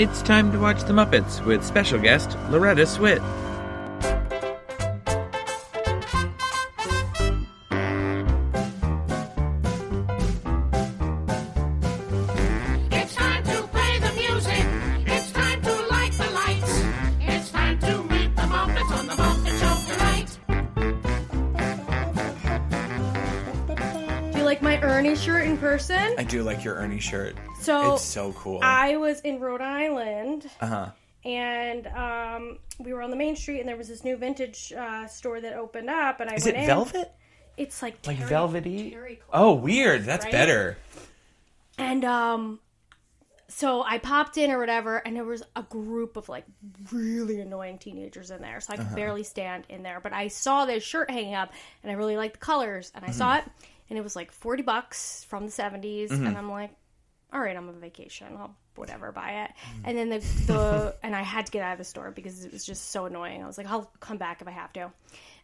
It's time to watch The Muppets with special guest Loretta Swit. It's time to play the music. It's time to light the lights. It's time to meet the Muppets on the Muppet Show tonight. Do you like my Ernie shirt in person? I do like your Ernie shirt. So it's so cool. I was in Rhode Island uh huh. and um, we were on the main street and there was this new vintage uh, store that opened up and I Is went it in. velvet? It's like Like terry- velvety? terry. Oh, weird. That's Right? better. And um, so I popped in or whatever, and there was a group of like really annoying teenagers in there, so I Uh-huh. could barely stand in there. But I saw this shirt hanging up, and I really liked the colors, and I saw Mm-hmm. it, and it was like forty bucks from the 70s and I'm like, all right, I'm on vacation, I'll whatever buy it. Mm. And then the the and I had to get out of the store because it was just so annoying. I was like, I'll come back if I have to.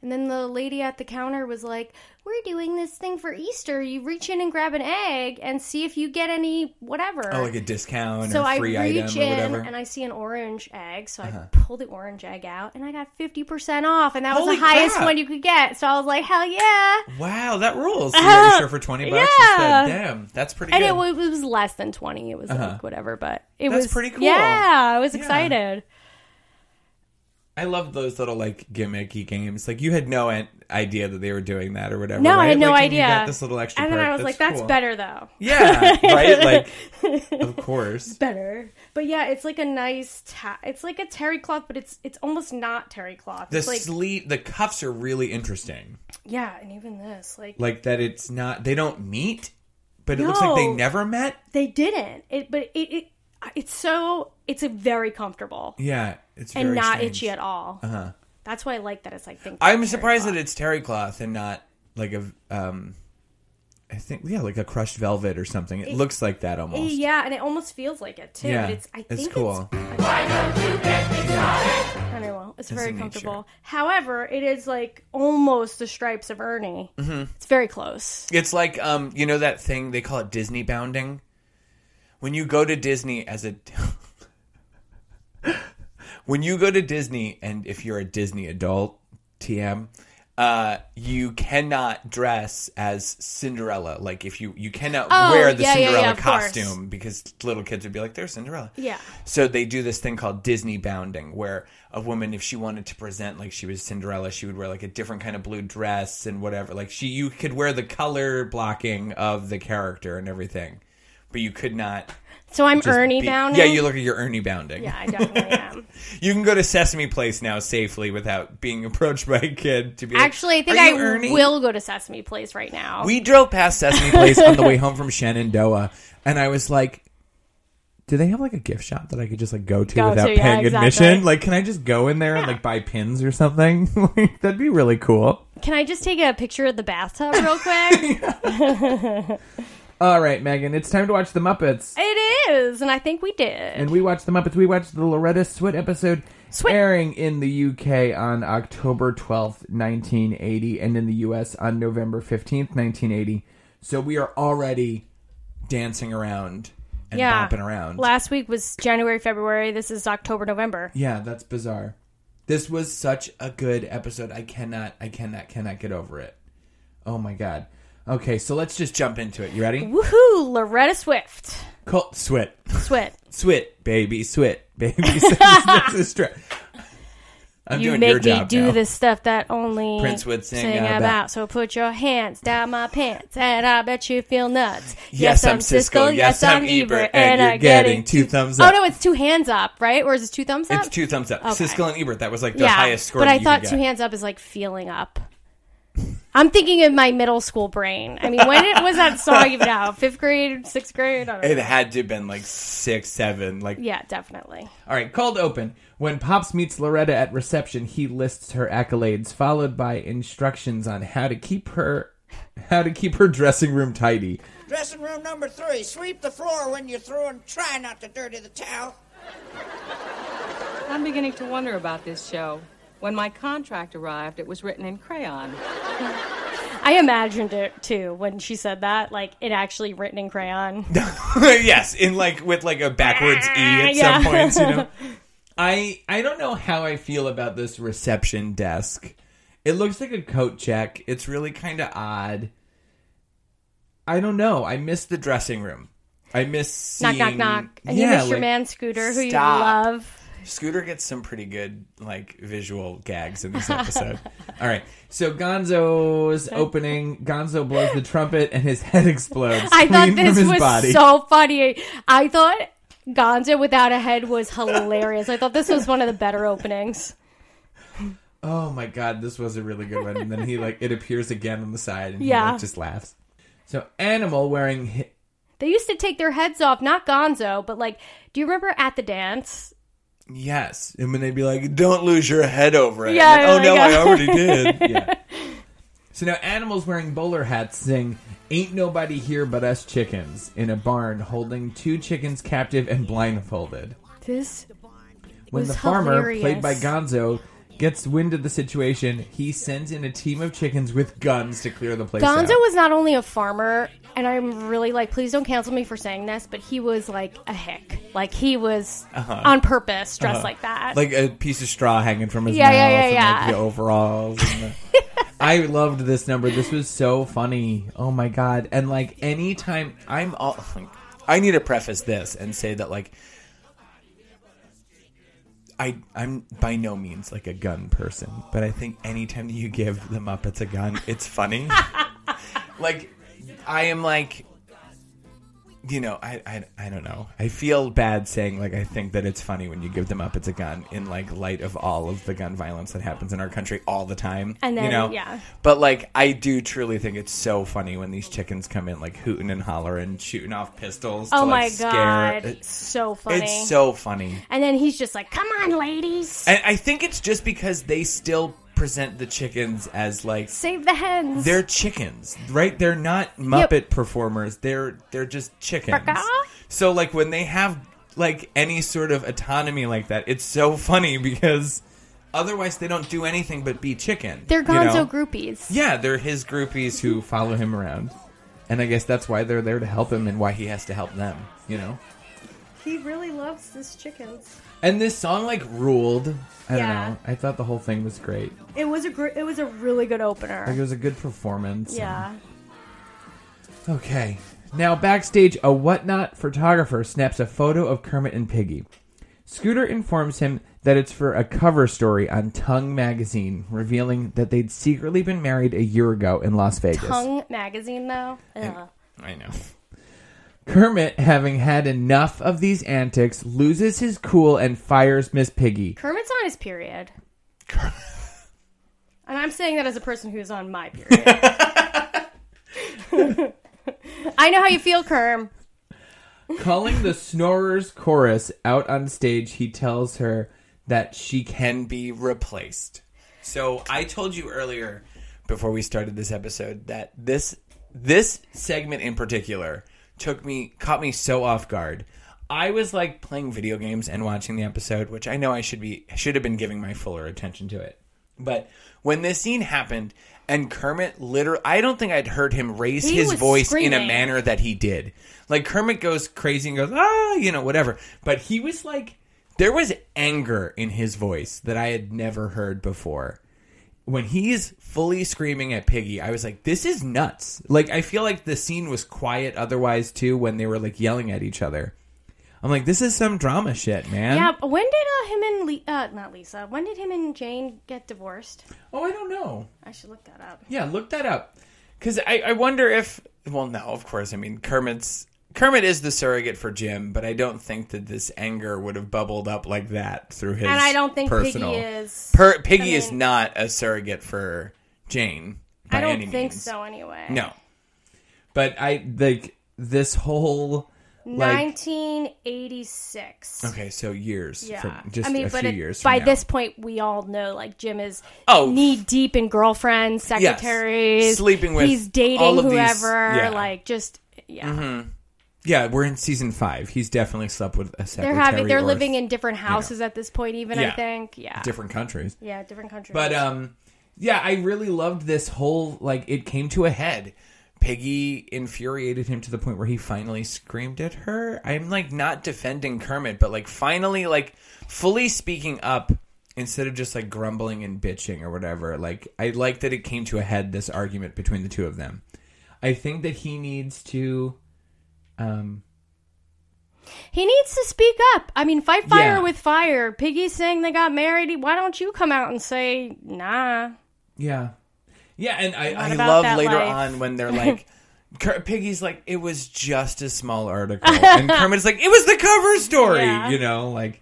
And then the lady at the counter was like, "We're doing this thing for Easter. You reach in and grab an egg and see if you get any whatever." Oh, like a discount so or I free reach item or in whatever. Uh-huh. and I see an orange egg, so I pull the orange egg out and I got fifty percent off, and that was Holy the highest one you could get. So I was like, "Hell yeah!" wow, that rules. So got your for 20 bucks Yeah. instead. Damn, that's pretty And good. it, it was less than twenty. It was like whatever, but it Uh-huh. That's was pretty cool. Yeah, I was Yeah. excited. I love those little like gimmicky games. Like you had no an- idea that they were doing that or whatever. No, I had no Like, idea. got this little extra and then. I was like, "That's cool. better, though." Yeah, right. Like, of course. Better, but yeah, it's like a nice. Ta- it's like a terry cloth, but it's it's almost not terry cloth. The It's like sleeve, the cuffs are really interesting. yeah, and even this, like Like that, it's not. They don't meet, but it looks like they never met. they didn't. It, but it, it it's so it's a very comfortable Yeah, it's and very not strange. itchy at all. Uh-huh. That's why I like that it's like think. I'm surprised cloth. that it's terry cloth and not like a um. I think yeah, like a crushed velvet or something. It, looks like that almost. Yeah, and it almost feels like it too. Yeah, but it's I it's think cool. It's, I don't know. It's very a neat comfortable. However, it is like almost the stripes of Ernie. Mm-hmm. It's very close. It's like um, you know that thing they call it Disney bounding. When you go to Disney as a when you go to Disney and if you're a Disney adult, TM, uh, you cannot dress as Cinderella. Like if you you cannot Oh, wear the yeah, yeah, Cinderella yeah, course. costume because little kids would be like, "There's Cinderella." Yeah. So they do this thing called Disney bounding, where a woman, if she wanted to present like she was Cinderella, she would wear like a different kind of blue dress and whatever. Like she, you could wear the color blocking of the character and everything, but you could not. So I'm just Ernie be- bounding. Yeah, you look at your Ernie bounding. Yeah, I definitely am. You can go to Sesame Place now safely without being approached by a kid to be. like, Actually, I think I Ernie?" will go to Sesame Place right now. We drove past Sesame Place on the way home from Shenandoah, and I was like, "Do they have like a gift shop that I could just like go to Go without to, yeah, paying exactly. admission? Like, can I just go in there and like buy pins or something? like, that'd be really cool." Can I just take a picture of the bathtub real quick? All right, Megan, it's time to watch the Muppets. it is, and I think we did. And we watched the Muppets. We watched the Loretta Swit episode Swit. airing in the UK on October 12th, 1980, and in the US on November 15th, 1980. So we are already dancing around and yeah. bopping around. Last week was January, February. This is October, November. yeah, that's bizarre. This was such a good episode. I cannot, I cannot, cannot get over it. Oh my god. Okay, so let's just jump into it. You ready? Woohoo! Loretta Swift. Colt, swit. Swit. Swit, baby, swit, baby. This is str- I'm you doing make your me job do now. the stuff that only Prince would sing uh, about. about. So put your hands down my pants, and I bet you feel nuts. Yes, I'm Siskel. Yes, I'm Ebert. And you're getting two thumbs oh, up. Oh no, it's two hands up, right? Or is it two thumbs up? It's two thumbs up. Okay. Siskel and Ebert. That was like the highest score. but I you thought could two hands up is like feeling up. I'm thinking of my middle school brain. I mean, when it, was that song even out? Fifth grade, sixth grade? I don't It know. had to have been like six, seven. Like, Yeah, definitely. all right, cold open. When Pops meets Loretta at reception, he lists her accolades, followed by instructions on how to keep her, how to keep her dressing room tidy. Dressing room number three. Sweep the floor when you're through and try not to dirty the towel. I'm beginning to wonder about this show. When my contract arrived, it was written in crayon. I imagined it too when she said that, like it actually written in crayon. yes, in like with like a backwards e at ah, Yeah. some points. You know, I I don't know how I feel about this reception desk. It looks like a coat check. It's really kind of odd. I don't know. I miss the dressing room. I miss knock, seeing, knock, knock. And yeah, you miss your man Scooter, who Stop. you love. Scooter gets some pretty good like visual gags in this episode. All right, so Gonzo's opening. Gonzo blows the trumpet and his head explodes. I thought clean from this his was body. so funny. I thought Gonzo without a head was hilarious. I thought this was one of the better openings. Oh my god, this was a really good one. And then he like it appears again on the side and he Yeah. like, just laughs. So animal wearing hi- They used to take their heads off, not Gonzo, but like, do you remember at the dance? Yes, and when they'd be like, "Don't lose your head over it." Yeah, like, oh, oh like, no, I already did. Yeah. So now animals wearing bowler hats sing "Ain't nobody here but us chickens" in a barn, holding two chickens captive and blindfolded. This When was the farmer, hilarious. played by Gonzo, gets wind of the situation, he sends in a team of chickens with guns to clear the place out. Gonzo was not only a farmer, and I'm really like, please don't cancel me for saying this, but he was like a hick. Like he was on purpose dressed like that. Uh-huh. like a piece of straw hanging from his Yeah, mouth yeah, yeah, and like yeah. the overalls. And the... I loved this number. This was so funny. Oh my god! And like anytime I'm all, I need to preface this and say that like. I I'm by no means like a gun person, but I think anytime you give the Muppets a gun, it's funny. like I am like you know, I, I I don't know. I feel bad saying like I think that it's funny when you give them up. It's a gun in like light of all of the gun violence that happens in our country all the time. And you then, know? yeah. But like I do truly think it's so funny when these chickens come in like hooting and hollering, shooting off pistols. oh to, my like, scare. god, It- it's so funny. It's so funny. and then he's just like, "Come on, ladies, And I think it's just because they still present the chickens as like save the hens." they're chickens, right? They're not Muppet performers. They're they're just chickens. So like when they have like any sort of autonomy like that, it's so funny because otherwise they don't do anything but be chicken. They're you Gonzo know? groupies. Yeah, they're his groupies who follow him around. And I guess that's why they're there to help him and why he has to help them, you know? He really loves his chickens. And this song like ruled. I Yeah. don't know. I thought the whole thing was great. It was a gr- it was a really good opener. Like it was a good performance. yeah. Okay. Now, backstage, a whatnot photographer snaps a photo of Kermit and Piggy. Scooter informs him that it's for a cover story on Tongue magazine, revealing that they'd secretly been married a year ago in Las Vegas. Tongue magazine though. Ugh. I know. Kermit, having had enough of these antics, loses his cool and fires Miss Piggy. Kermit's on his period. and I'm saying that as a person who's on my period. I know how you feel, Kerm. Calling the Snorers chorus out on stage, he tells her that she can be replaced. So I told you earlier before we started this episode that this this segment in particular took me caught me so off guard. I was like playing video games and watching the episode, which I know I should be should have been giving my fuller attention to it. But when this scene happened and Kermit literally I don't think I'd heard him raise He his was voice in a screaming. manner that he did. Like Kermit goes crazy and goes, ah, you know, whatever. But he was like, there was anger in his voice that I had never heard before. When he's fully screaming at Piggy, I was like, this is nuts. Like, I feel like the scene was quiet otherwise too when they were like yelling at each other. I'm like, this is some drama shit, man. Yeah, when did uh, him and Le- uh, not Lisa? When did him and Jane get divorced? Oh, I don't know. I should look that up. Yeah, look that up. Because I, I wonder if. Well, no, of course. I mean, Kermit's Kermit is the surrogate for Jim, but I don't think that this anger would have bubbled up like that through his. And I don't think personal. Piggy is. Per, Piggy I is not a surrogate for Jane. By I don't think means. so anyway. No, but I like this whole like. 1986. Okay, so years. Yeah, from, just I mean, a but few it- years. By now. this point, we all know like Jim is Oh. knee deep in girlfriends, secretaries, Sleeping with he's dating of these- whoever, yeah. like just yeah. Mm-hmm. Yeah, we're in season five. He's definitely slept with a secretary. They're having they're or living in different houses at this point. Even I think, yeah, different countries. yeah, different countries. But um, yeah, I really loved this whole like it came to a head. Piggy infuriated him to the point where he finally screamed at her. I'm like not defending Kermit, but like finally like fully speaking up instead of just like grumbling and bitching or whatever. Like I like that it came to a head this argument between the two of them. I think that he needs to um He needs to speak up. I mean, fight fire Yeah. with fire. Piggy's saying they got married. Why don't you come out and say, nah? Yeah. Yeah, and I, I love later life. on when they're like, Piggy's like, it was just a small article. And Kermit's like, it was the cover story. Yeah. You know, like,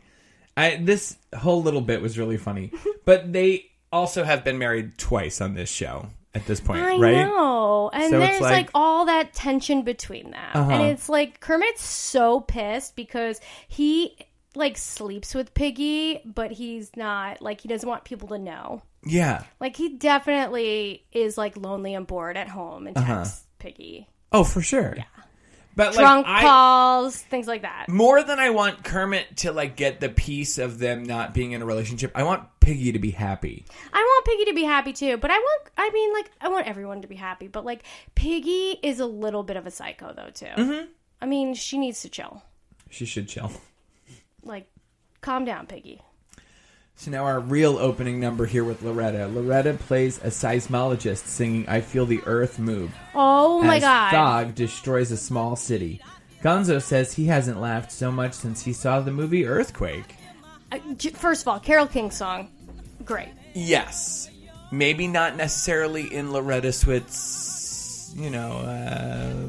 I this whole little bit was really funny. But they also have been married twice on this show at this point, right? I right? know. And So there's like, like- all that tension between them. Uh-huh. And it's like Kermit's so pissed because he like sleeps with Piggy, but he's not like he doesn't want people to know. Yeah. Like he definitely is like lonely and bored at home and Uh-huh. texts Piggy. Oh, for sure. Yeah. But Drunk like, I, calls, things like that. more than I want Kermit to like get the piece of them not being in a relationship, I want Piggy to be happy. I want Piggy to be happy too, but I want I mean like I want everyone to be happy, but like Piggy is a little bit of a psycho though too. Mm-hmm. I mean, she needs to chill. She should chill. Like calm down, Piggy. So now our real opening number here with Loretta. Loretta plays a seismologist singing "I Feel the Earth Move." Oh my as god. Thog destroys a small city. Gonzo says he hasn't laughed so much since he saw the movie Earthquake. Uh, j- First of all, Carole King's song, great. Yes, maybe not necessarily in Loretta Swit's, you know, uh,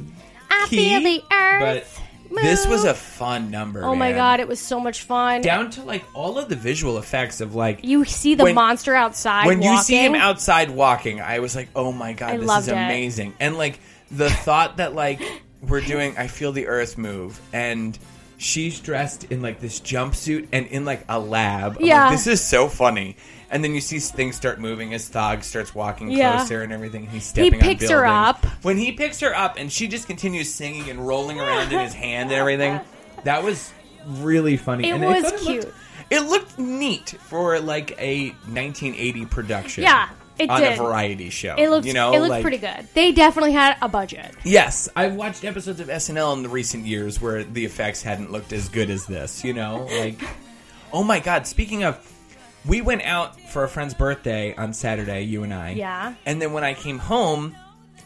I key, feel the earth. This was a fun number. Oh my man. god, it was so much fun. Down to like all of the visual effects of like you see the when- monster outside. when you see him walking. outside walking, I was like, "Oh my god, I this loved is it. amazing!" And like the thought that like we're doing, I feel the earth move, and she's dressed in like this jumpsuit and in like a lab. I'm Yeah. like, this is so funny. And then you see things start moving as Thog starts walking Yeah. closer and everything. He's stepping picks on her buildings. up. When he picks her up and she just continues singing and rolling around in his hand and everything, that was really funny. It and I was thought cute. looked- it looked neat for like a 1980 production. Yeah, it on did. a variety show. It looked you know, it looked like- pretty good. They definitely had a budget. Yes, I've watched episodes of SNL in the recent years where the effects hadn't looked as good as this. You know, like oh my god. Speaking of, we went out for a friend's birthday on Saturday. You and I. Yeah. And then when I came home,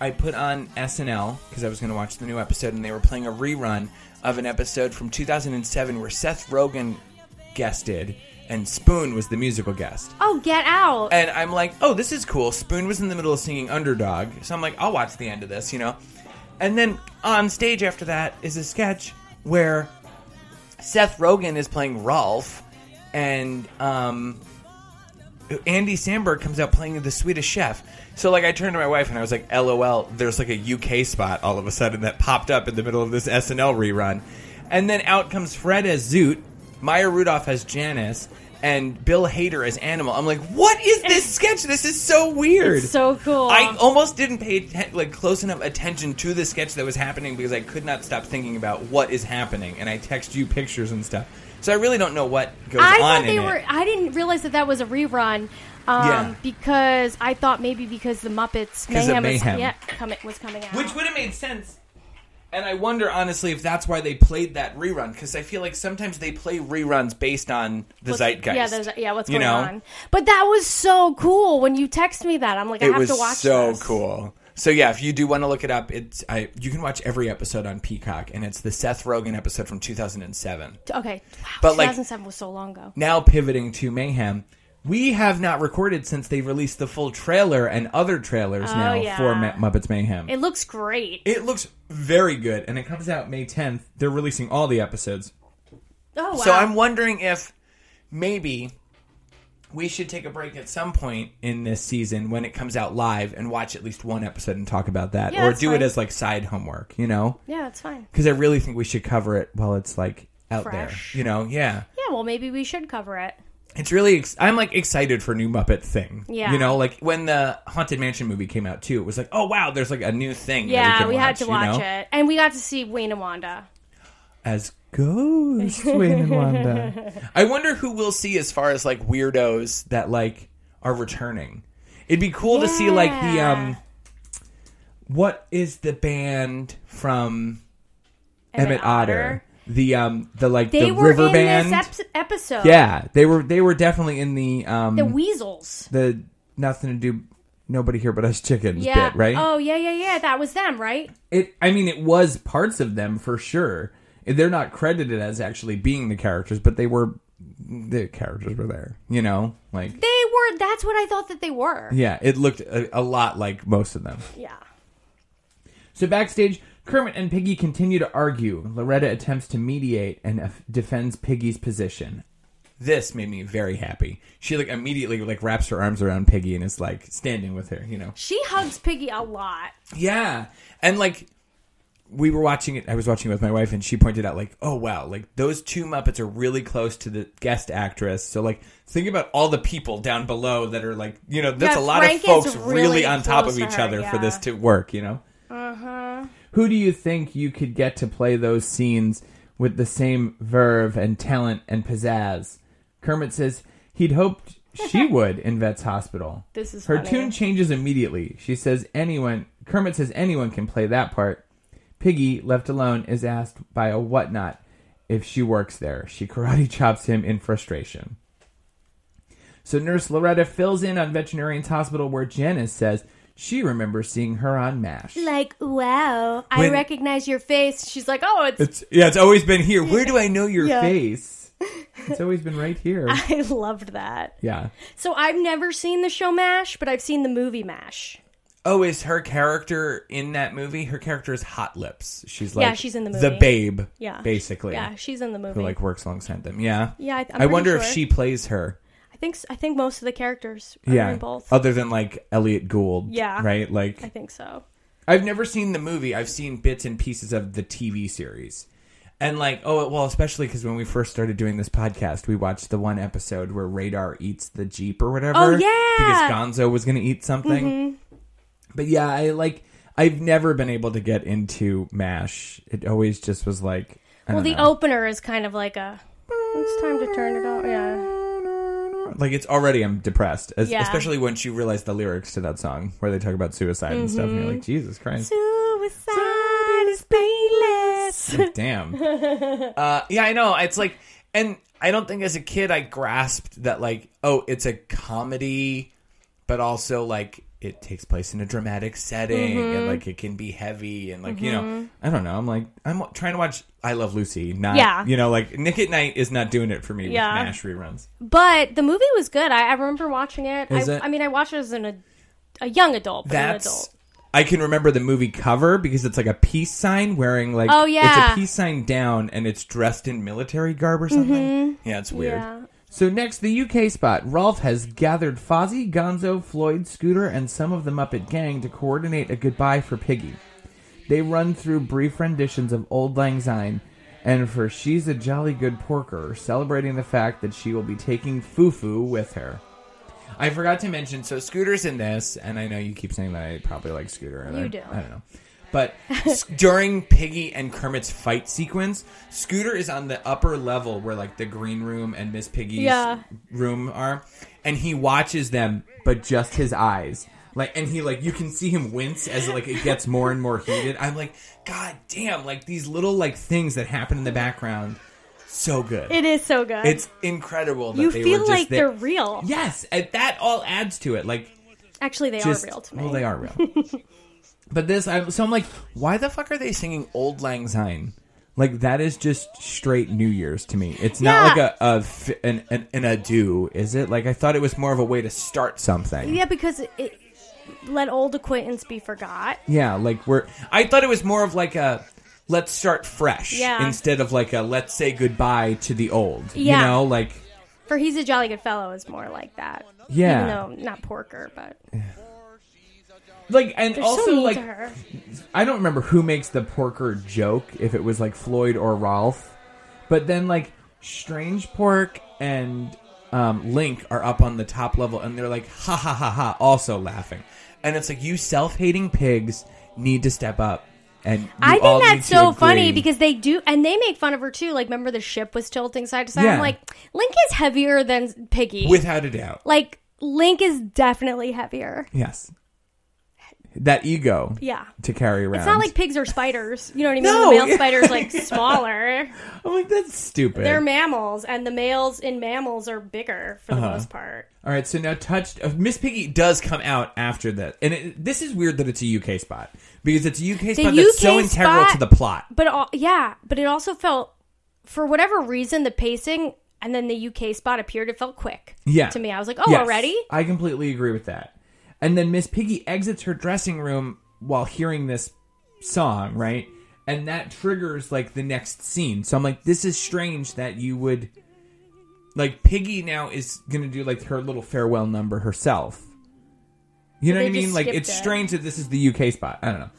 I put on SNL because I was going to watch the new episode, and they were playing a rerun of an episode from 2007 where Seth Rogen guested and Spoon was the musical guest. Oh, get out! And I'm like, oh, this is cool. Spoon was in the middle of singing Underdog. So I'm like, I'll watch the end of this, you know? And then on stage after that is a sketch where Seth Rogen is playing Rolf and um, Andy Samberg comes out playing the Swedish chef. So like I turned to my wife and I was like, LOL, there's like a UK spot all of a sudden that popped up in the middle of this SNL rerun. And then out comes Fred as Zoot, Maya Rudolph as Janice, and Bill Hader as Animal. I'm like, what is this sketch? This is so weird. It's so cool. I almost didn't pay atten- like close enough attention to the sketch that was happening because I could not stop thinking about what is happening, and I text you pictures and stuff. So I really don't know what goes on. I on thought in they it. were. I didn't realize that that was a rerun. Um, Yeah. Because I thought maybe because the Muppets 'Cause of Mayhem, Mayhem. Was, yeah, coming, was coming out. Which would have made sense. And I wonder, honestly, if that's why they played that rerun. Because I feel like sometimes they play reruns based on the What's- zeitgeist. Yeah, there's, yeah. What's going know? on? But that was so cool when you text me that. I'm like, I It have was to watch. so this. cool. So yeah, if you do want to look it up, it's I you can watch every episode on Peacock, and it's the Seth Rogen episode from 2007. Okay, wow, But, like- 2007 was so long ago. Now pivoting to Mayhem, we have not recorded since they released the full trailer and other trailers oh, now Oh, yeah. for Ma- Muppets Mayhem. It looks great. It looks very good, and it comes out May 10th. They're releasing all the episodes. oh wow. So I'm wondering if maybe we should take a break at some point in this season when it comes out live and watch at least one episode and talk about that, Yeah, or do it as like side homework, you know? yeah, it's fine. Because I really think we should cover it while it's like out Fresh. there, you know? Yeah. Yeah, well, maybe we should cover it. It's really ex- I'm like excited for new Muppet thing. Yeah. You know, like when the Haunted Mansion movie came out too, it was like, oh wow, there's like a new thing. Yeah, we, had watch, to watch know? it, and we got to see Wayne and Wanda. as ghosts, Wayne and Wanda. I wonder who we'll see as far as like weirdos that like are returning. It'd be cool to see like the um, what is the band from Emmet, Otter? The um, the like They the were river in band. this ep- episode. yeah, they were they were definitely in the um The Weasels. the nothing to do nobody here but us chickens Yeah. bit right Oh yeah, yeah, yeah. That was them, right? it i mean it was parts of them for sure they're not credited as actually being the characters but they were the characters were there you know like They were. That's what I thought that they were. yeah it looked a, a lot like most of them Yeah. so backstage kermit and piggy continue to argue loretta attempts to mediate and defends piggy's position this made me very happy she like immediately like wraps her arms around piggy and is like standing with her you know She hugs Piggy a lot. Yeah. And like we were watching it I was watching it with my wife and she pointed out like, "Oh wow, like those two Muppets are really close to the guest actress." So like think about all the people down below that are like, you know, that's Yeah, a lot Frank of folks really, really on top of to each her, other for this to work, you know? Who do you think you could get to play those scenes with the same verve and talent and pizzazz? Kermit says he'd hoped she would in Vet's Hospital. This is her funny. tune changes immediately. She says anyone. Kermit says anyone can play that part. Piggy, left alone, is asked by a whatnot if she works there. She karate chops him in frustration. So Nurse Loretta fills in on Veterinarian's Hospital where Janice says she remembers seeing her on MASH. Like, wow, I When- recognize your face. She's like, oh, it's. It's yeah, it's always been here. Where do I know your Yeah. face? It's always been right here. I loved that. Yeah. So I've never seen the show MASH, but I've seen the movie MASH. Oh, is her character in that movie? Her character is Hot Lips. She's like Yeah, she's in the The movie. babe. Yeah. Basically. Yeah, she's in the movie. Who like works alongside them. Yeah. Yeah, I- I'm I pretty wonder if sure. she plays her. I think s- I think most of the characters are Yeah. in both. Other than like Elliot Gould. Yeah. Right? Like I think so. I've never seen the movie. I've seen bits and pieces of the TV series. And like, oh well, especially because when we first started doing this podcast, we watched the one episode where Radar eats the Jeep or whatever. Oh, yeah! because Gonzo was going to eat something. Mm-hmm. But yeah, I like. I've never been able to get into Mash. It always just was like. I Well, don't the know. opener is kind of like a. It's time to turn it on. Yeah. Like it's already I'm depressed, as, Yeah. especially once you realize the lyrics to that song where they talk about suicide and stuff, and Mm-hmm. you're like, Jesus Christ. Suicide is painless. Damn. uh, yeah, I know. It's like, and I don't think as a kid I grasped that like, oh, it's a comedy, but also like it takes place in a dramatic setting Mm-hmm. and like it can be heavy and like you know, I don't know. I'm like, I'm trying to watch I Love Lucy, not Yeah. you know, like Nick at Night is not doing it for me Yeah. with Mash reruns. But the movie was good. I, I remember watching it. Is I, it? I mean, I watched it as an, a, a young adult, but an That's adult. I can remember the movie cover because it's like a peace sign wearing like Oh, yeah. it's a peace sign down and it's dressed in military garb or something. Yeah, it's weird. Mm-hmm. Yeah. So next, the UK spot. Rolf has gathered Fozzie, Gonzo, Floyd, Scooter, and some of the Muppet Gang to coordinate a goodbye for Piggy. They run through brief renditions of Auld Lang Syne, and for She's a Jolly Good Porker, celebrating the fact that she will be taking Foo-Foo with her. I forgot to mention, so Scooter's in this, and I know you keep saying that I probably like Scooter. and You I, do. I don't know. But during Piggy and Kermit's fight sequence, Scooter is on the upper level where like the green room and Miss Piggy's Yeah. room are, and he watches them, but just his eyes. Like and he like you can see him wince as like it gets more and more heated. I'm like, God damn! Like these little like things that happen in the background, so good. It is so good. it's incredible. That you they feel like there. they're real. Yes, and that all adds to it. Like Actually, they just are real to me. well, they are real. but this, I'm so I'm like, why the fuck are they singing "Auld Lang Syne"? Like that is just straight New Year's to me. It's not Yeah. like a, a f- an, an an adieu, is it? Like I thought it was more of a way to start something. Yeah, because it, it let old acquaintance be forgot. Yeah, like we're. I thought it was more of like a let's start fresh Yeah. instead of like a let's say goodbye to the old. Yeah. You know, like For he's a jolly good fellow is more like that. Yeah. Even though not Porker, but like and they're also so mean like to her. I don't remember who makes the Porker joke, if it was like Floyd or Rolf. But then like Strangepork and um, Link are up on the top level and they're like ha ha ha ha also laughing. And it's like you self hating pigs need to step up and you I all think need that's to so funny because they do, and they make fun of her too. Like, remember the ship was tilting side to side? Yeah. I'm like, Link is heavier than Piggy. without a doubt. like, Link is definitely heavier. Yes. That ego Yeah. to carry around. It's not like pigs or spiders. You know what I mean? No. The male spider's like smaller. I'm like that's stupid. They're mammals, and the males in mammals are bigger for the Uh-huh. most part. All right, so now touched. Uh, Miss Piggy does come out after that, and it, this is weird that it's a UK spot because it's a UK spot that's so UK integral to the plot. But yeah, but it also felt, for whatever reason, the pacing and then the UK spot appeared. It felt quick. Yeah, To me, I was like, oh, Yes, already? I completely agree with that. And then Miss Piggy exits her dressing room while hearing this song, right? And that triggers like the next scene. So I'm like, this is strange that you would like Piggy now is gonna do like her little farewell number herself. You know what I mean? Like it's it. strange that this is the UK spot. I don't know.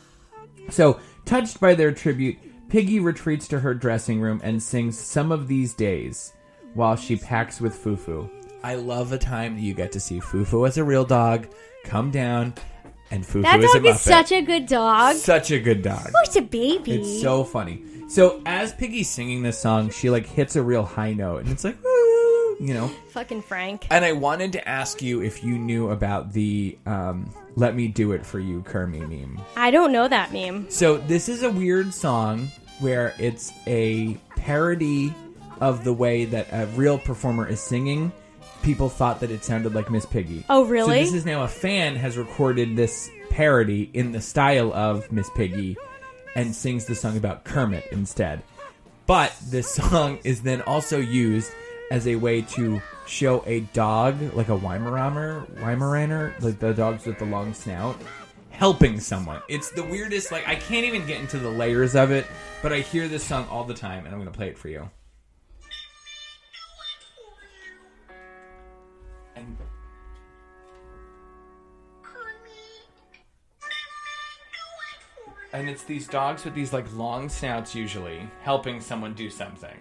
So, touched by their tribute, Piggy retreats to her dressing room and sings Some of These Days while she packs with Foo-Foo. I love the time that you get to see Foo-Foo as a real dog come down and Foo-Foo That is a dog is Muppet. such a good dog. Such a good dog. Who's a baby? It's so funny. So as Piggy's singing this song, she like hits a real high note, and it's like, "Woo," you know. Fucking Frank. And I wanted to ask you if you knew about the um, "Let Me Do It for You" Kermie meme. I don't know that meme. So this is a weird song where it's a parody of the way that a real performer is singing. People thought that it sounded like Miss Piggy. Oh, really? So this is now a fan has recorded this parody in the style of Miss Piggy and sings the song about Kermit instead. But this song is then also used as a way to show a dog, like a Weimaraner, Weimaraner, like the dogs with the long snout, helping someone. It's the weirdest, like, I can't even get into the layers of it, but I hear this song all the time, and I'm going to play it for you. And it's these dogs with these like long snouts usually helping someone do something.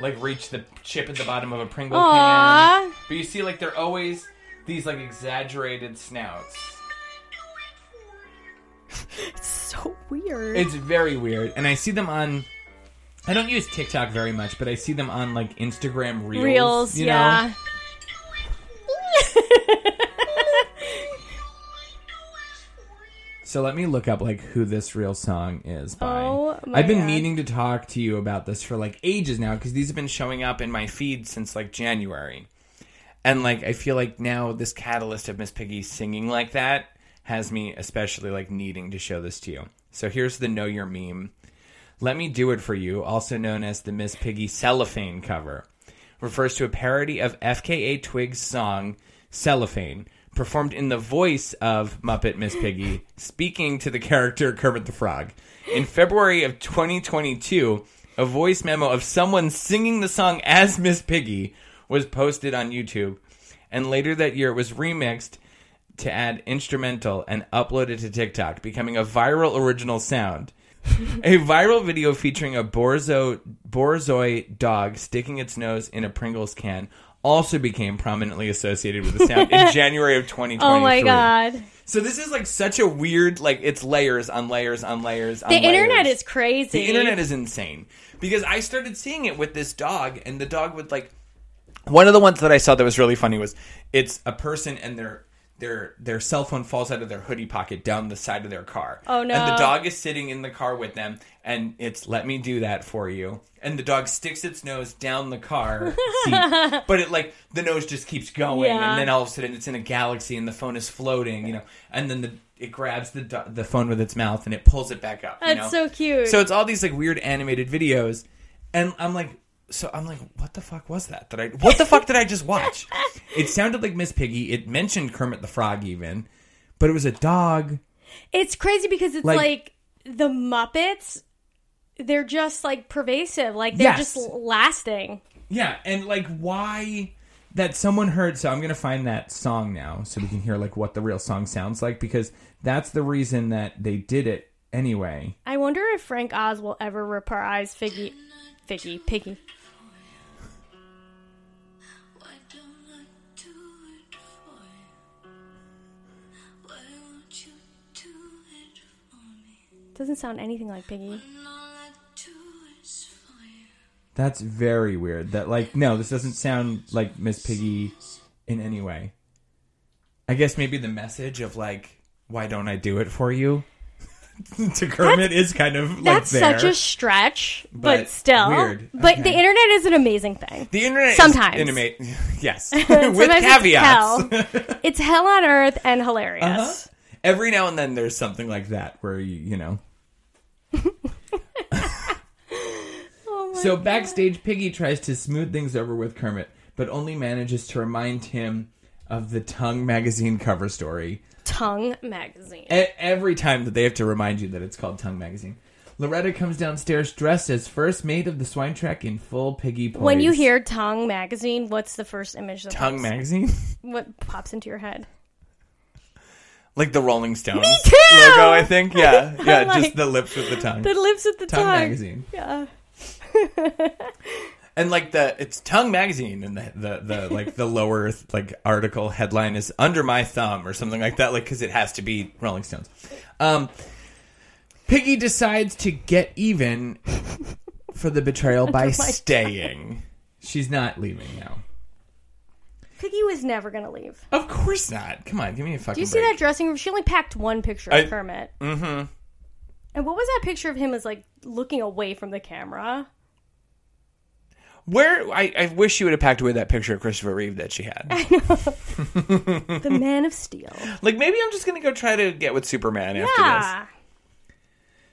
Like reach the chip at the bottom of a pringle can but you see like they're always these like exaggerated snouts. It's So weird. it's very weird. And i see them on i don't use tiktok very much but i see them on like instagram reels Reels, you know? yeah. So let me look up like who this real song is by. Oh, my I've been God. meaning to talk to you about this for like ages now because these have been showing up in my feed since like January. And like I feel like now this catalyst of Miss Piggy singing like that has me especially like needing to show this to you. So here's the Know Your Meme. Let Me Do It For You, also known as the Miss Piggy cellophane cover, refers to a parody of FKA twigs' song Cellophane, performed in the voice of Muppet Miss Piggy, speaking to the character Kermit the Frog. In February of 2022, a voice memo of someone singing the song as Miss Piggy was posted on YouTube, and later that year it was remixed to add instrumental and uploaded to TikTok, becoming a viral original sound. a viral video featuring a Borzo, Borzoi dog sticking its nose in a Pringles can also became prominently associated with the sound in January of 2023. oh my god. So this is like such a weird, like it's layers on layers on layers. On The internet is crazy. The internet is insane because I started seeing it with this dog, and the dog would like. One of the ones that I saw that was really funny was it's a person and their their their cell phone falls out of their hoodie pocket down the side of their car. Oh, no. And the dog is sitting in the car with them, and it's "Let me do that for you." And the dog sticks its nose down the car seat, but it like the nose just keeps going, Yeah. and then all of a sudden it's in a galaxy, and the phone is floating, you know, and then the it grabs the do- the phone with its mouth and it pulls it back up. you That's know? so cute. So it's all these like weird animated videos, and I'm like, so I'm like, what the fuck was that? That I what the fuck did I just watch? It sounded like Miss Piggy. It mentioned Kermit the Frog even, but it was a dog. It's crazy because it's Like- like, the Muppets. They're just like pervasive. Like they're Yes. just lasting. Yeah, and like why that someone heard. So I'm gonna find that song now, so we can hear like what the real song sounds like because that's the reason that they did it anyway. I wonder if Frank Oz will ever reprise Figgy, Figgy, Piggy. Doesn't sound anything like Piggy. When all I do is for you. That's very weird. That like no, this doesn't sound like Miss Piggy in any way. I guess maybe the message of like, why don't I do it for you? to Kermit is kind of like That's there. such a stretch, but, But still. weird. But Okay. the internet is an amazing thing. the internet Sometimes. is intimate. Yes, Sometimes with it's caveats. hell. It's hell on earth and hilarious. Uh-huh. Every now and then, there's something like that where you, you know. So backstage, Piggy tries to smooth things over with Kermit, but only manages to remind him of the Tongue magazine cover story. Tongue magazine. E- every time that they have to remind you that it's called Tongue magazine. Loretta comes downstairs dressed as first mate of the Swinetrek in full piggy poise. when you hear Tongue magazine, what's the first image that Tongue pops, magazine, what pops into your head? like the Rolling Stones logo, I think. Yeah, yeah, like- just the lips with the tongue. The lips at the tongue, tongue. magazine. Yeah. And like the it's Tongue magazine and the the, the like the lower like article headline is under my thumb or something like that like cuz it has to be Rolling Stones. Um Piggy decides to get even for the betrayal by staying. She's not leaving now. Piggy was never going to leave. Of course not. Come on, give me a fucking Do you see break. that dressing room? She only packed one picture of I- Kermit. Mm-hmm. And what was that picture of him as like looking away from the camera? Where I, I wish you would have packed away that picture of Christopher Reeve that she had. The Man of Steel. like maybe I'm just gonna go try to get with Superman after this.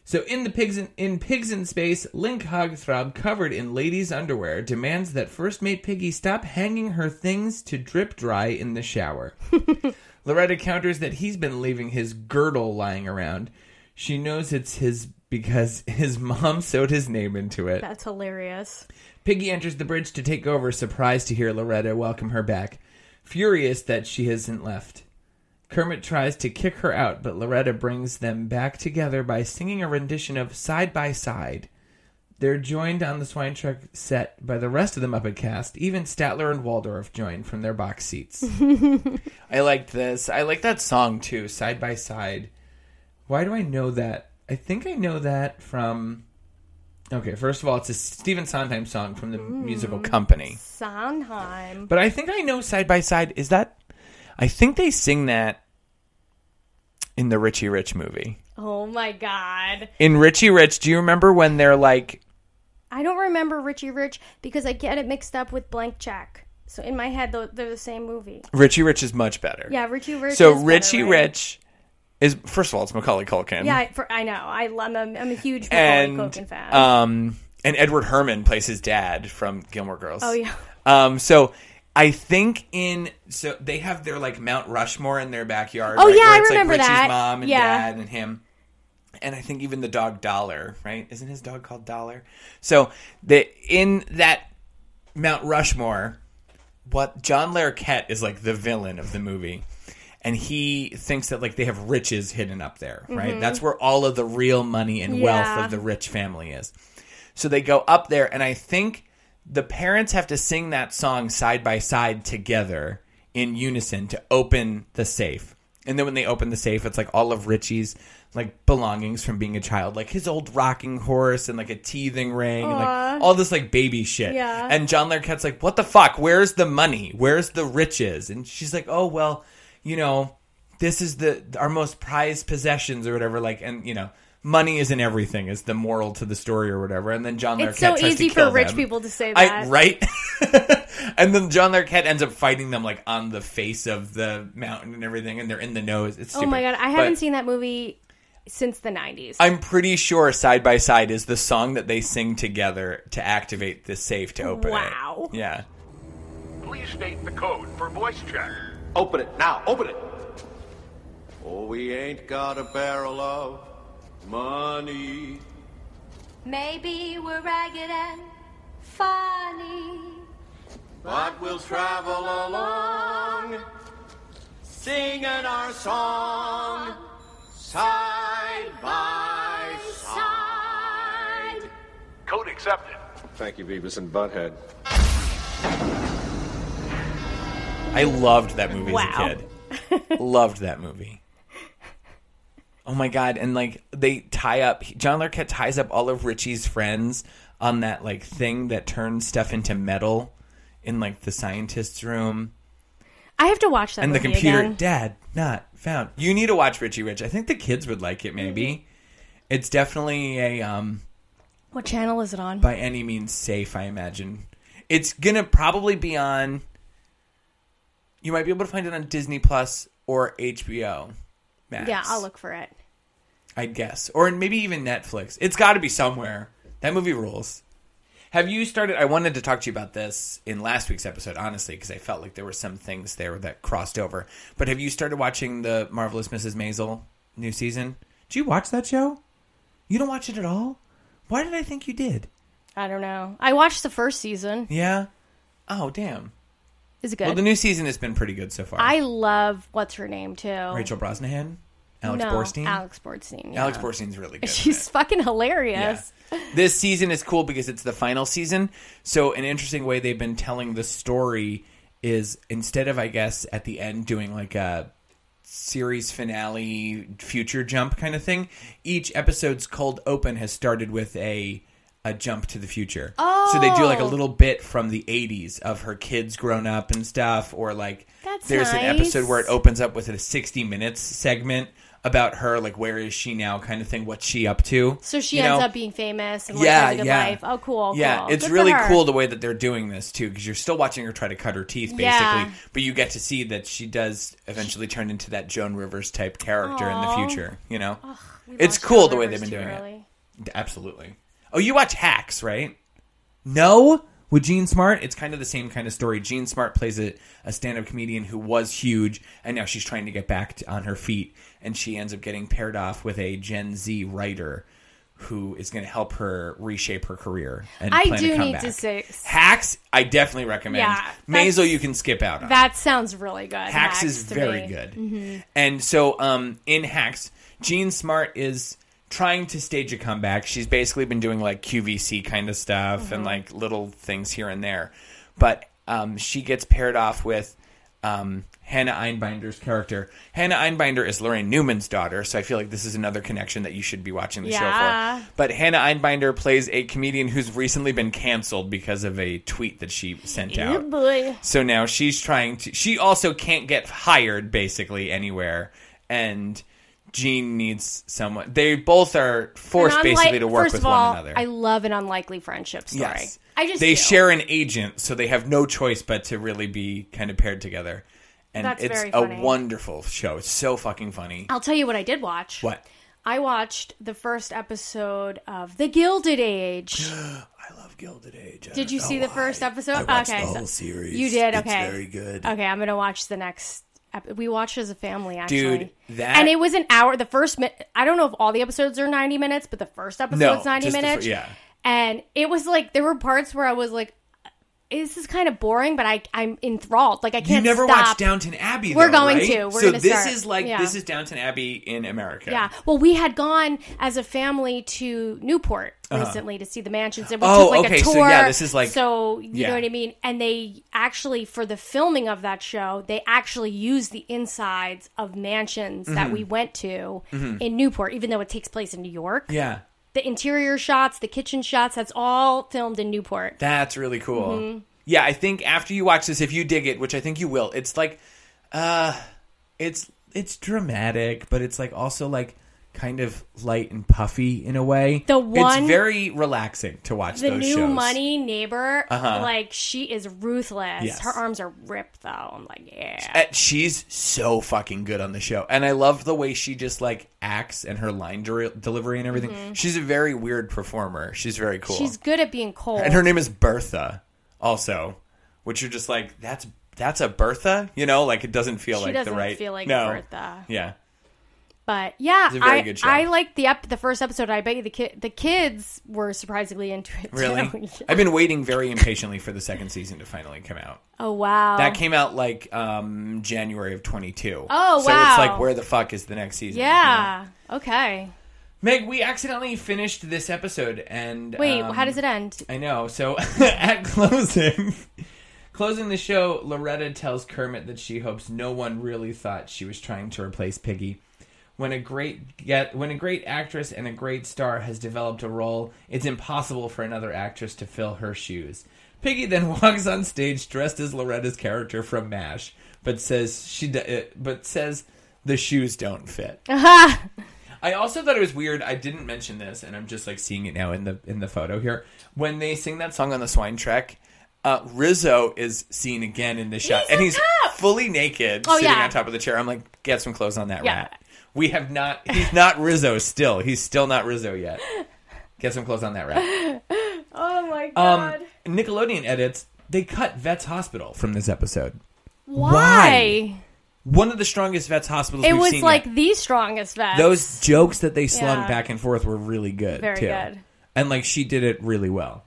So in the pigs in, in pigs in space, Link Hogthrob, covered in ladies' underwear, demands that first mate Piggy stop hanging her things to drip dry in the shower. Loretta counters that he's been leaving his girdle lying around. She knows it's his because his mom sewed his name into it. That's hilarious. Piggy enters the bridge to take over, surprised to hear Loretta welcome her back, furious that she hasn't left. Kermit tries to kick her out, but Loretta brings them back together by singing a rendition of Side by Side. They're joined on the Swinetrek set by the rest of the Muppet cast. Even Statler and Waldorf join from their box seats. I liked this. I like that song too, Side by Side. Why do I know that? I think I know that from. Okay, first of all, it's a Stephen Sondheim song from the mm. musical Company. Sondheim. But I think I know Side by Side. Is that? I think they sing that in the Richie Rich movie. Oh my god. In Richie Rich, do you remember when they're like, I don't remember Richie Rich because I get it mixed up with Blank Check. So in my head, they're the same movie. Richie Rich is much better? Yeah, Richie Rich. So is better, Richie right? Rich is first of all, it's Macaulay Culkin. Yeah, I, for, I know. I, I'm, a, I'm a huge Macaulay and Culkin fan. um, and Edward Herrmann plays his dad from Gilmore Girls. oh yeah. Um, so I think in so they have their like Mount Rushmore in their backyard. Oh, right, yeah, I remember like Richie's that. mom and Yeah. dad and him. And I think even the dog Dollar, right? Isn't his dog called Dollar? So the in that Mount Rushmore, what John Larroquette is like the villain of the movie. And he thinks that like they have riches hidden up there, right? That's where all of the real money and wealth Mm-hmm. Of the rich family is. So they go up there, and I think the parents have to sing that song side by side together in unison to open the safe. And then when they open the safe, it's like all of Richie's like belongings from being a child, like his old rocking horse and like a teething ring and like all this like baby shit. Yeah. And John Larroquette's like, "What the fuck? Where's the money? Where's the riches?" And she's like, "Oh well, you know, this is the our most prized possessions or whatever." Like, and you know, money isn't everything is the moral to the story or whatever. And then John It's Larroquette so tries easy to kill for rich them. people to say I, that. right? and then John Larroquette ends up fighting them like on the face of the mountain and everything, and they're in the nose. It's Oh my god, I haven't seen that movie since the 90s. I'm pretty sure "Side by Side" is the song that they sing together to activate the safe to open Wow. it. Yeah. Please state the code for voice check. Open it now. Open it. Oh, we ain't got a barrel of money. Maybe we're ragged and funny. But we'll travel along, singing our song, side by side. Code accepted. Thank you, Beavis and Butthead. I loved that movie Wow. as a kid. loved that movie. Oh my god! And like they tie up John Larroquette ties up all of Richie's friends on that like thing that turns stuff into metal in like the scientist's room. I have to watch that and the computer, again. Dad, not found. You need to watch Richie Rich. I think the kids would like it. Maybe it's definitely a um What channel is it on? by any means safe. I imagine it's gonna probably be on. You might be able to find it on Disney Plus or HBO Max. yeah, I'll look for it. I'd guess, or maybe even Netflix. It's got to be somewhere. That movie rules. Have you started? I wanted to talk to you about this in last week's episode, honestly, because I felt like there were some things there that crossed over. But have you started watching the Marvelous Mrs. Maisel new season? Do you watch that show? You don't watch it at all? Why did I think you did? I don't know. I watched the first season. Yeah. Oh, damn. Is it good? Well, the new season has been pretty good so far. I love what's her name too. Rachel Brosnahan, Alex no, Borstein. Alex Borstein. yeah. Alex Borstein's really good. She's fucking hilarious. this season is cool because it's the final season. So an interesting way they've been telling the story is instead of I guess at the end doing like a series finale future jump kind of thing, each episode's cold open has started with a a jump to the future. Oh. So they do like a oh. little bit from the 80s of her kids grown up and stuff or like That's there's an episode where it opens up with a 60 minutes segment about her like where is she now kind of thing what's she up to So she You ends know? up being famous and like, yeah, good yeah. life. Oh, cool. Yeah, cool. it's Good really cool the way that they're doing this too, because you're still watching her try to cut her teeth, basically, Yeah. but you get to see that she does eventually turn into that Joan Rivers type character in the future. You know, We it's cool Joan the way Rivers they've been doing early. it. Absolutely. Oh, you watch Hacks, right? No, with Jean Smart, it's kind of the same kind of story. Jean Smart plays a, a stand-up comedian who was huge, and now she's trying to get back to, on her feet, and she ends up getting paired off with a Gen Z writer who is going to help her reshape her career. And I plan do to need come to back. say- Hacks. I definitely recommend. Yeah, Maisel, you can skip out on. That sounds really good. Hacks is very me. Mm-hmm. good. And so um, in Hacks, Jean Smart is trying to stage a comeback. She's basically been doing like QVC kind of stuff Mm-hmm. and like little things here and there. But um, she gets paired off with um, Hannah Einbinder's character. Hannah Einbinder is Laraine Newman's daughter, so I feel like this is another connection that you should be watching the Yeah. show for. But Hannah Einbinder plays a comedian who's recently been canceled because of a tweet that she sent out. boy. So now she's trying to. She also can't get hired basically anywhere, and Jean needs someone. They both are forced unlike- basically to work with all, one another. I love an unlikely friendship story. yes, I just they do. share an agent, so they have no choice but to really be kind of paired together. And That's it's very a wonderful show. It's so fucking funny. I'll tell you what I did watch. What? I watched the first episode of The Gilded Age. I love Gilded Age. I Did you see know the first episode? I watched okay, the so- whole series. You did. It's Okay, very good. Okay, I'm gonna watch the next. We watched as a family, actually. Dude, that- and it was an hour. The first, mi- I don't know if all the episodes are 90 minutes, but the first episode's 90 just the fir- minutes. yeah. and it was like there were parts where I was like, "This is kind of boring," but I I'm enthralled. Like I You can't. never stop. watched Downton Abbey. We're though, going right? to. We're so this start. is like Yeah. this is Downton Abbey in America. Yeah. Well, we had gone as a family to Newport recently to see the mansions, and we Uh-huh. Oh, took like okay, a so tour. yeah, this is like- so you yeah. know what I mean. And they actually, for the filming of that show, they actually used the insides of mansions Mm-hmm. that we went to in Newport, even though it takes place in New York. Yeah. The interior shots, the kitchen shots, that's all filmed in Newport. That's really cool. Mm-hmm. Yeah, I think after you watch this, if you dig it, which I think you will, it's like, uh, it's it's dramatic, but it's like also like kind of light and puffy in a way. The one- it's very relaxing to watch The those new shows. money neighbor, Uh-huh. like she is ruthless. Yes. Her arms are ripped though. I'm like, yeah. Uh, she's so fucking good on the show, and I love the way she just like acts and her line de- delivery and everything. She's a very weird performer. She's very cool. Mm-hmm. She's good at being cold. and her name is Bertha, also, which you're just like that's that's a Bertha, you know, like it doesn't feel She like doesn't the right. feel like no. Bertha. Yeah, But yeah, It's a very I. I liked the ep- the first episode. I bet you the kid the kids were surprisingly into it. really. too. I've been waiting very impatiently for the second season to finally come out. oh wow, That came out like um January of 22. Oh, So wow. it's like where the fuck is the next season? you know? yeah. Okay. Meg, we accidentally finished this episode and Wait, um, how does it end? I know. So at closing, closing the show, Loretta tells Kermit that she hopes no one really thought she was trying to replace Piggy. When a great get when a great actress and a great star has developed a role, it's impossible for another actress to fill her shoes. Piggy then walks on stage dressed as Loretta's character from MASH, but says she uh, but says the shoes don't fit. I also thought it was weird. I didn't mention this, and I'm just like seeing it now in the in the photo here. When they sing that song on the Swinetrek, uh, Rizzo is seen again in the shot, He's and he's top! fully naked, Oh, sitting yeah. on top of the chair. I'm like, get some clothes on that Yeah. rat. We have not. He's not Rizzo still. He's still not Rizzo yet. Get some clothes on that rat. Oh my god. Um, god. Nickelodeon edits. They cut Vets Hospital from this episode. Why? One of the strongest Vets Hospitals It was like yet. the strongest vet. those jokes that they slung Yeah. back and forth were really good. Very too. good. And like she did it really well.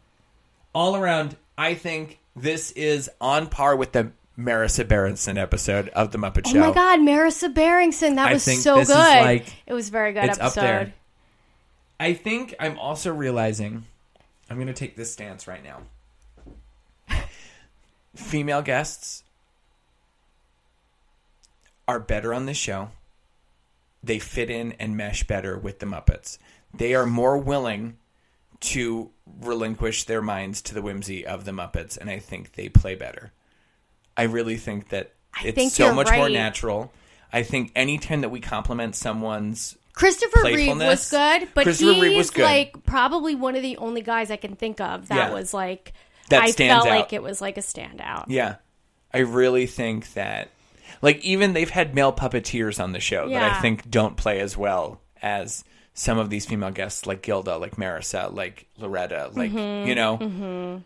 All around, I think this is on par with the Marisa Berenson episode of the Muppet Show. Oh my god, Marisa Berenson! that I was think so this is good. like- it was a very good it's up episode. there. I think I'm also realizing I'm going to take this stance right now. Female guests are better on this show. They fit in and mesh better with the Muppets. They are more willing to relinquish their minds to the whimsy of the Muppets, and I think they play better. I really think that it's think so much more natural. I think anytime that we compliment someone's Christopher Reeve was good, but Christopher he's was good. like probably one of the only guys I can think of that Yeah. was like That I felt out. like it was like a standout. Yeah. I really think that like even they've had male puppeteers on the show that I think don't play as well as some of these female guests like Gilda, like Marisa, like Loretta, like Mm-hmm. you know,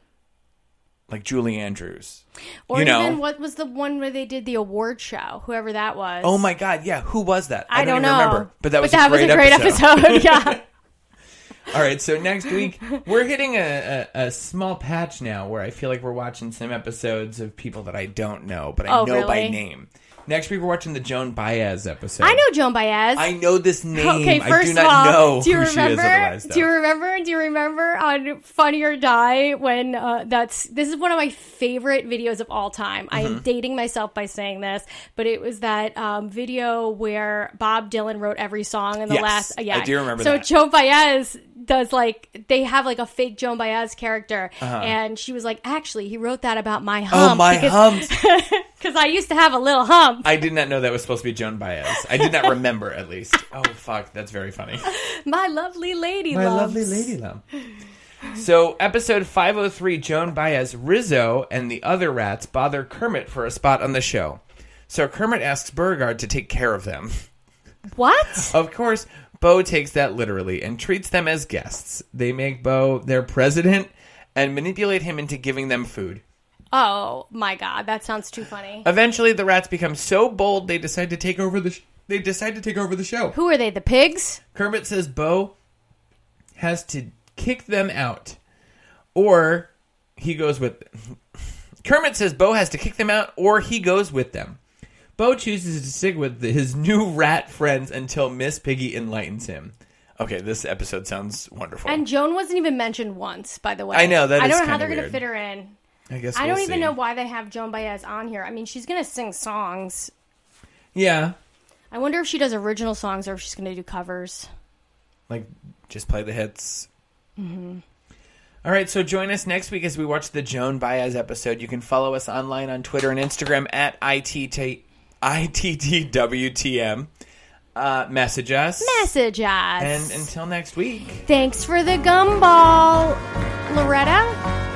like Julie Andrews. Or you know, even what was the one where they did the award show, whoever that was. oh my god, yeah, who was that? I, don't, even know. remember, but that was that a great, was a great episode. episode. yeah. All right, so next week we're hitting a, a, a small patch now where I feel like we're watching some episodes of people that I don't know, but I Oh, know by name. Next week we're watching the Joan Baez episode. I know Joan Baez. I know this name. Okay, I first do of all, know do you who she is remember? do you remember? Do you remember on Funny or Die when uh, that's this is one of my favorite videos of all time. I Mm-hmm. am dating myself by saying this, but it was that um, video where Bob Dylan wrote every song in the Yes, last. uh, yeah, I do remember So that. Joan Baez does like they have like a fake Joan Baez character, Uh-huh. and she was like, actually, he wrote that about my hump. Oh my because, humps! Because I used to have a little hump. I did not know that was supposed to be Joan Baez. I did not remember, at least. Oh fuck, that's very funny. My lovely lady. My lumps. lovely lady lump. So, episode 503, Joan Baez, Rizzo, and the other rats bother Kermit for a spot on the show. So Kermit asks Beauregard to take care of them. What? Of course, Bo takes that literally and treats them as guests. They make Bo their president and manipulate him into giving them food. Oh my god, that sounds too funny. Eventually, the rats become so bold they decide to take over the. Sh- they decide to take over the show. Who are they? The pigs? Kermit says Bo has to kick them out, or he goes with. Kermit says Bo has to kick them out, or he goes with them. Bo chooses to stick with his new rat friends until Miss Piggy enlightens him. Okay, this episode sounds wonderful. And Joan wasn't even mentioned once, by the way. I know, that I don't know how they're weird. gonna fit her in. I guess I we'll don't even see. know why they have Joan Baez on here. I mean, she's gonna sing songs. Yeah, I wonder if she does original songs or if she's gonna do covers. like just play the hits. All right, so join us next week as we watch the Joan Baez episode. You can follow us online on Twitter and Instagram at ITT, ITTWTM. Uh, message us. Message us. And until next week. Thanks for the gumball, Loretta.